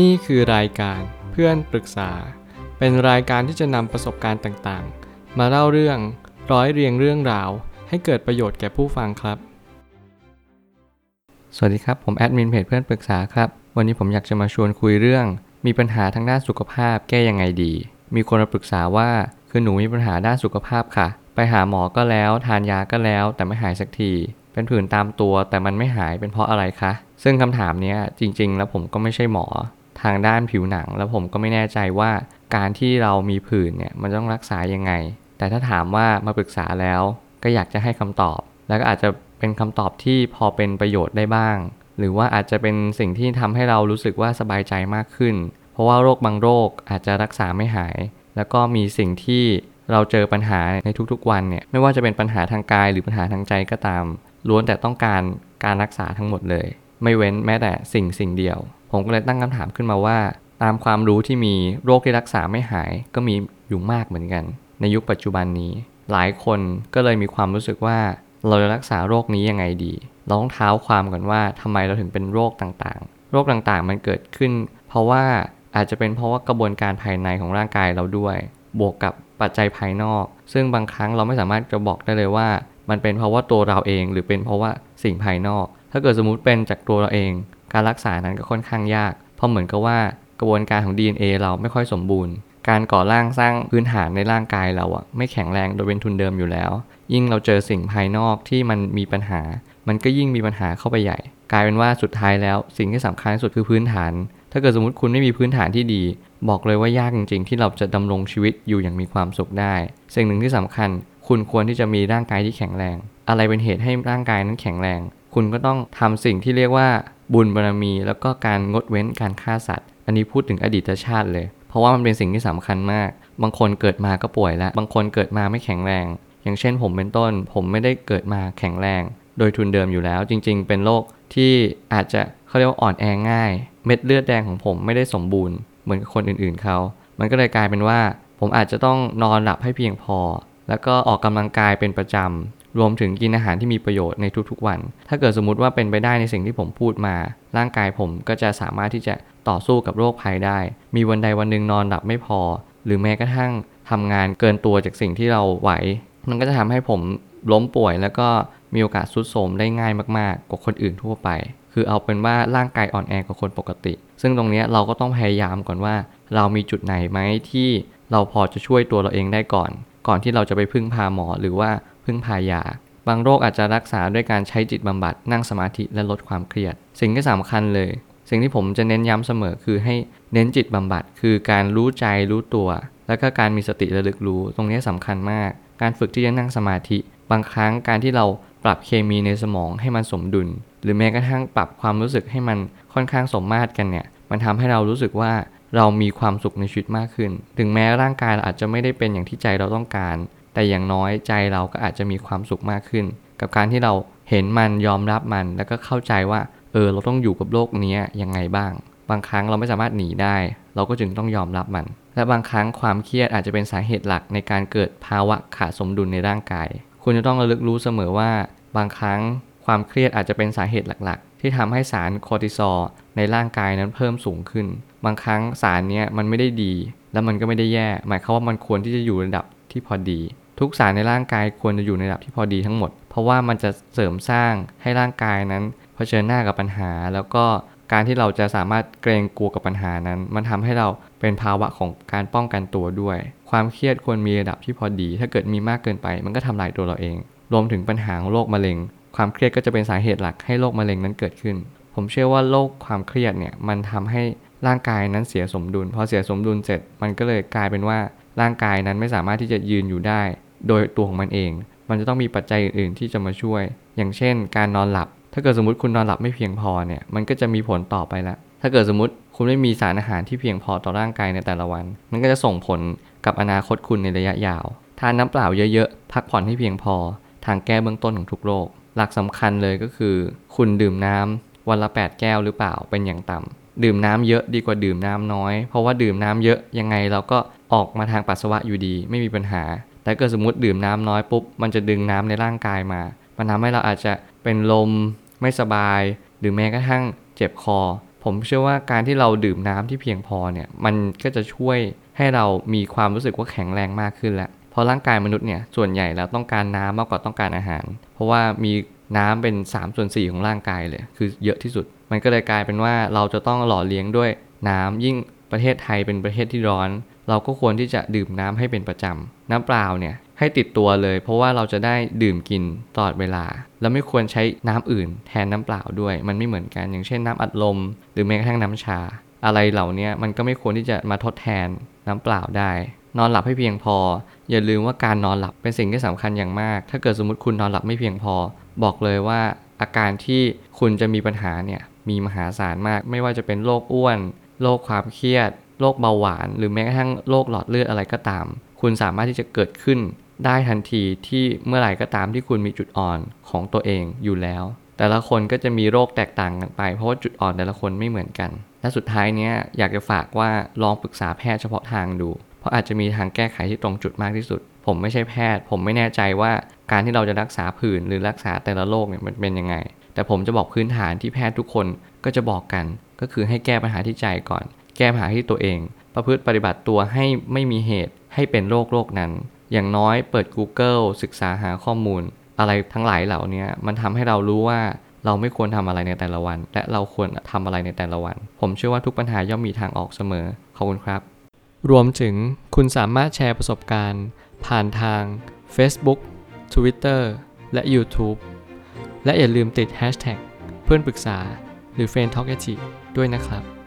นี่คือรายการเพื่อนปรึกษา เป็นรายการที่จะนำประสบการณ์ต่างๆ มาเล่าเรื่องร้อยเรียงเรื่องราว ให้เกิดประโยชน์แก่ผู้ฟังครับ สวัสดีครับ ผมแอดมินเพจเพื่อนปรึกษาครับ วันนี้ผมอยากจะมาชวนคุยเรื่อง มีปัญหาทางด้านสุขภาพแก้ยังไงดี มีคนมาปรึกษาว่าคือหนูมีปัญหาด้านสุขภาพค่ะ ไปหาหมอก็แล้ว ทานยาก็แล้ว แต่ไม่หายสักที เป็นผื่นตามตัวแต่มันไม่หายเป็นเพราะอะไรคะซึ่งคำถามนี้จริง ๆ แล้วผมก็ไม่ใช่หมอ ทางด้านผิวหนัง แล้วผมก็ไม่แน่ใจว่าการที่เรามีผื่นเนี่ยมันต้องรักษายังไง แต่ถ้าถามว่ามาปรึกษาแล้วก็อยากจะให้คำตอบ แล้วก็อาจจะเป็นคำตอบที่พอเป็นประโยชน์ได้บ้าง หรือว่าอาจจะเป็นสิ่งที่ทำให้เรารู้สึกว่าสบายใจมากขึ้น เพราะว่าโรคบางโรคอาจจะรักษาไม่หาย แล้วก็มีสิ่งที่เราเจอปัญหาในทุกๆวันเนี่ยไม่ว่าจะเป็นปัญหาทางกายหรือปัญหาทางใจก็ตามล้วนแต่ต้องการการรักษาทั้งหมดเลย ไม่เว้นแม้แต่สิ่งสิ่งเดียว ผมก็เลยตั้งคำถามขึ้นมาว่า ตามความรู้ที่มีโรคที่รักษาไม่หายก็มีอยู่มากเหมือนกัน ในยุคปัจจุบันนี้ หลายคนก็เลยมีความรู้สึกว่าเราจะรักษาโรคนี้ยังไงดีเราต้องเท้าความก่อนว่าทำไมเราถึงเป็นโรคต่างๆ โรคต่างๆมันเกิดขึ้น เพราะว่าอาจจะเป็นเพราะว่ากระบวนการภายในของร่างกายเราด้วย บวกกับปัจจัยภายนอก ซึ่งบางครั้งเราไม่สามารถจะบอกได้เลยว่า มันเป็นเพราะว่าตัวเราเองหรือเป็นเพราะว่าสิ่งภายนอก ถ้าเกิดสมมุติเป็นจากตัวเราเอง การรักษานั้นก็ค่อนข้างยาก เพราะเหมือนกับว่ากระบวนการของ DNA เราไม่ค่อยสมบูรณ์ การก่อร่างสร้างพื้นฐานในร่างกายเราอะไม่แข็งแรงโดยเป็นทุนเดิมอยู่แล้ว ยิ่งเราเจอสิ่งภายนอกที่มันมีปัญหา มันก็ยิ่งมีปัญหาเข้าไปใหญ่ กลายเป็นว่าสุดท้ายแล้วสิ่งที่สำคัญที่สุดคือพื้นฐาน ถ้าเกิดสมมติคุณไม่มีพื้นฐานที่ดี บอกเลยว่ายากจริงๆ ที่เราจะดำรงชีวิตอยู่อย่างมีความสุขได้ สิ่งหนึ่งที่สำคัญ คุณควรที่จะมีร่างกายที่แข็งแรง อะไรเป็นเหตุให้ร่างกายนั้นแข็งแรง คุณก็ต้องทำสิ่งที่เรียกว่าบุญบารรมี แล้วก็การงดเว้นการฆ่าสัตว์ อันนี้พูดถึงอดีตชาติเลย เพราะว่ามันเป็นสิ่งที่สำคัญมาก บางคนเกิดมาก็ป่วยแล้ว บางคนเกิดมาไม่แข็งแรง อย่างเช่นผมเป็นต้น ผมไม่ได้เกิดมาแข็งแรง โดยทุนเดิมอยู่แล้ว จริง ๆ เป็นโรคที่อาจจะเขาเรียกว่าอ่อนแอง่าย เม็ดเลือดแดงของผมไม่ได้สมบูรณ์เหมือนคนอื่นๆเขา มันก็เลยกลายเป็นว่า ผมอาจจะต้องนอนหลับให้เพียงพอ แล้วก็ออกกำลังกายเป็นประจำ รวมถึงกินอาหารที่มีประโยชน์ในทุกๆวัน ถ้าเกิดสมมติว่าเป็นไปได้ในสิ่งที่ผมพูดมา ร่างกายผมก็จะสามารถที่จะต่อสู้กับโรคภัยได้ มีวันใดวันหนึ่งนอนหลับไม่พอ หรือแม้กระทั่งทำงานเกินตัวจากสิ่งที่เราไหว มันก็จะทำให้ผมล้มป่วยแล้วก็มีโอกาสทรุดโทรมได้ง่ายมากๆ กว่าคนอื่นทั่วไป คือเอาเป็นว่าร่างกายอ่อนแอกว่าคนปกติ ซึ่งตรงนี้เราก็ต้องพยายามก่อนว่า เรามีจุดไหนไหมที่เราพอจะช่วยตัวเราเองได้ก่อน ก่อนที่เราจะไปพึ่งพาหมอหรือว่า พึ่งพายา บางโรคอาจจะรักษาด้วยการใช้จิตบำบัดนั่งสมาธิและลดความเครียด สิ่งที่สำคัญเลย สิ่งที่ผมจะเน้นย้ำเสมอคือให้เน้นจิตบำบัด คือการรู้ใจรู้ตัว แล้วก็การมีสติระลึกรู้ ตรงนี้สำคัญมาก การฝึกที่จะนั่งสมาธิ บางครั้งการที่เราปรับเคมีในสมองให้มันสมดุล หรือแม้กระทั่งปรับความรู้สึกให้มันค่อนข้างสมมาตรกันเนี่ย มันทำให้เรารู้สึกว่าเรามีความสุขในชีวิตมากขึ้น ถึงแม้ร่างกายเราอาจจะไม่ได้เป็นอย่างที่ใจเราต้องการ แต่อย่างน้อยใจเราก็อาจจะมีความสุขมากขึ้น กับการที่เราเห็นมันยอมรับมันแล้วก็เข้าใจว่า เออ เราต้องอยู่กับโลกนี้ยังไงบ้าง บางครั้งเราไม่สามารถหนีได้ เราก็จึงต้องยอมรับมัน และบางครั้งความเครียดอาจจะเป็นสาเหตุหลักในการเกิดภาวะขาดสมดุลในร่างกาย คุณจะต้องระลึกรู้เสมอว่า บางครั้งความเครียดอาจจะเป็นสาเหตุหลักๆ ที่ทำให้สารคอร์ติซอลในร่างกายนั้นเพิ่มสูงขึ้น บางครั้งสารนี้มันไม่ได้ดี แล้วมันก็ไม่ได้แย่ หมายความว่ามันควรที่จะอยู่ระดับ ที่พอดี ทุกสารในร่างกายควรจะอยู่ในระดับที่พอดีทั้งหมด เพราะว่ามันจะเสริมสร้างให้ร่างกายนั้นเผชิญหน้ากับปัญหา แล้วก็การที่เราจะสามารถเกรงกลัวกับปัญหานั้น มันทำให้เราเป็นภาวะของการป้องกันตัวด้วย ความเครียดควรมีระดับที่พอดี ถ้าเกิดมีมากเกินไป มันก็ทำลายตัวเราเอง รวมถึงปัญหาของโรคมะเร็ง ความเครียดก็จะเป็นสาเหตุหลักให้โรคมะเร็งนั้นเกิดขึ้น ผมเชื่อว่าโรคความเครียดเนี่ยมันทำให้ร่างกายนั้นเสียสมดุล พอเสียสมดุลเสร็จ มันก็เลยกลายเป็นว่า ร่างกายนั้นไม่สามารถที่จะยืนอยู่ได้ โดยตัวของมันเอง มันจะต้องมีปัจจัยอื่นๆที่จะมาช่วย อย่างเช่น การนอนหลับ ถ้าเกิดสมมติคุณนอนหลับไม่เพียงพอเนี่ย มันก็จะมีผลต่อไปละ ถ้าเกิดสมมติคุณไม่มีสารอาหารที่เพียงพอต่อร่างกายในแต่ละวัน มันก็จะส่งผลกับอนาคตคุณในระยะยาว ทานน้ำเปล่าเยอะๆ พักผ่อนให้เพียงพอ ทางแก้เบื้องต้นของทุกโรค หลักสำคัญเลยก็คือ คุณดื่มน้ำวันละ 8 แก้วหรือเปล่า เป็นอย่างต่ำดื่มน้ำเยอะดีกว่าดื่มน้ำน้อย เพราะว่าดื่มน้ำเยอะยังไงเราก็ ออกมาทางปัสสาวะอยู่ดี ไม่มีปัญหา แต่เกิดสมมติดื่มน้ำน้อยปุ๊บ มันจะดึงน้ำในร่างกายมา มันทำให้เราอาจจะเป็นลมไม่สบาย หรือแม้กระทั่งเจ็บคอ ผมเชื่อว่าการที่เราดื่มน้ำที่เพียงพอเนี่ย มันก็จะช่วยให้เรามีความรู้สึกว่าแข็งแรงมากขึ้นแหละเพราะร่างกายมนุษย์เนี่ยส่วนใหญ่แล้วต้องการน้ำมากกว่าต้องการอาหาร เพราะว่ามีน้ำเป็น3ส่วน4ของร่างกายเลย คือเยอะที่สุด มันก็เลยกลายเป็นว่าเราจะต้องหล่อเลี้ยงด้วยน้ำยิ่งประเทศไทยเป็นประเทศที่ร้อน เราก็ควรที่จะดื่มน้ำให้เป็นประจำน้ำเปล่าเนี่ยให้ติดตัวเลย เพราะว่าเราจะได้ดื่มกินตลอดเวลา แล้วไม่ควรใช้น้ำอื่นแทนน้ำเปล่าด้วย มันไม่เหมือนกันอย่างเช่นน้ำอัดลม หรือแม้กระทั่งน้ำชา อะไรเหล่านี้มันก็ไม่ควรที่จะมาทดแทนน้ำเปล่าได้ นอนหลับให้เพียงพอ อย่าลืมว่าการนอนหลับเป็นสิ่งที่สำคัญอย่างมาก ถ้าเกิดสมมติคุณนอนหลับไม่เพียงพอ บอกเลยว่าอาการที่คุณจะมีปัญหาเนี่ยมีมหาศาลมาก ไม่ว่าจะเป็นโรคอ้วนโรคความเครียด โรคเบาหวาน หรือแม้กระทั่งโรคหลอดเลือดอะไรก็ตาม คุณสามารถที่จะเกิดขึ้นได้ทันทีที่เมื่อไหร่ก็ตามที่คุณมีจุดอ่อนของตัวเองอยู่แล้ว แต่ละคนก็จะมีโรคแตกต่างกันไป เพราะว่าจุดอ่อนแต่ละคนไม่เหมือนกัน และสุดท้ายเนี้ยอยากจะฝากว่าลองปรึกษาแพทย์เฉพาะทางดู เพราะอาจจะมีทางแก้ไขที่ตรงจุดมากที่สุด ผมไม่ใช่แพทย์ ผมไม่แน่ใจว่าการที่เราจะรักษาผื่นหรือรักษาแต่ละโรคเนี่ยมันเป็นยังไง แต่ผมจะบอกพื้นฐานที่แพทย์ทุกคนก็จะบอกกัน ก็คือให้แก้ปัญหาที่ใจก่อน แก้ปัญหาที่ตัวเอง ประพฤติปฏิบัติตัวให้ไม่มีเหตุให้เป็นโรคโรคนั้น อย่างน้อยเปิด Google ศึกษาหาข้อมูล อะไรทั้งหลายเหล่านี้มันทำให้เรารู้ว่าเราไม่ควรทำอะไรในแต่ละวัน และเราควรทำอะไรในแต่ละวัน ผมเชื่อว่าทุกปัญหาย่อมมีทางออกเสมอ ขอบคุณครับ รวมถึงคุณสามารถแชร์ประสบการณ์ ผ่านทาง Facebook Twitter และ YouTube และอย่าลืมติด Hashtag เพื่อนปรึกษาหรือ f r ร e n d t a l k ด้วยนะครับ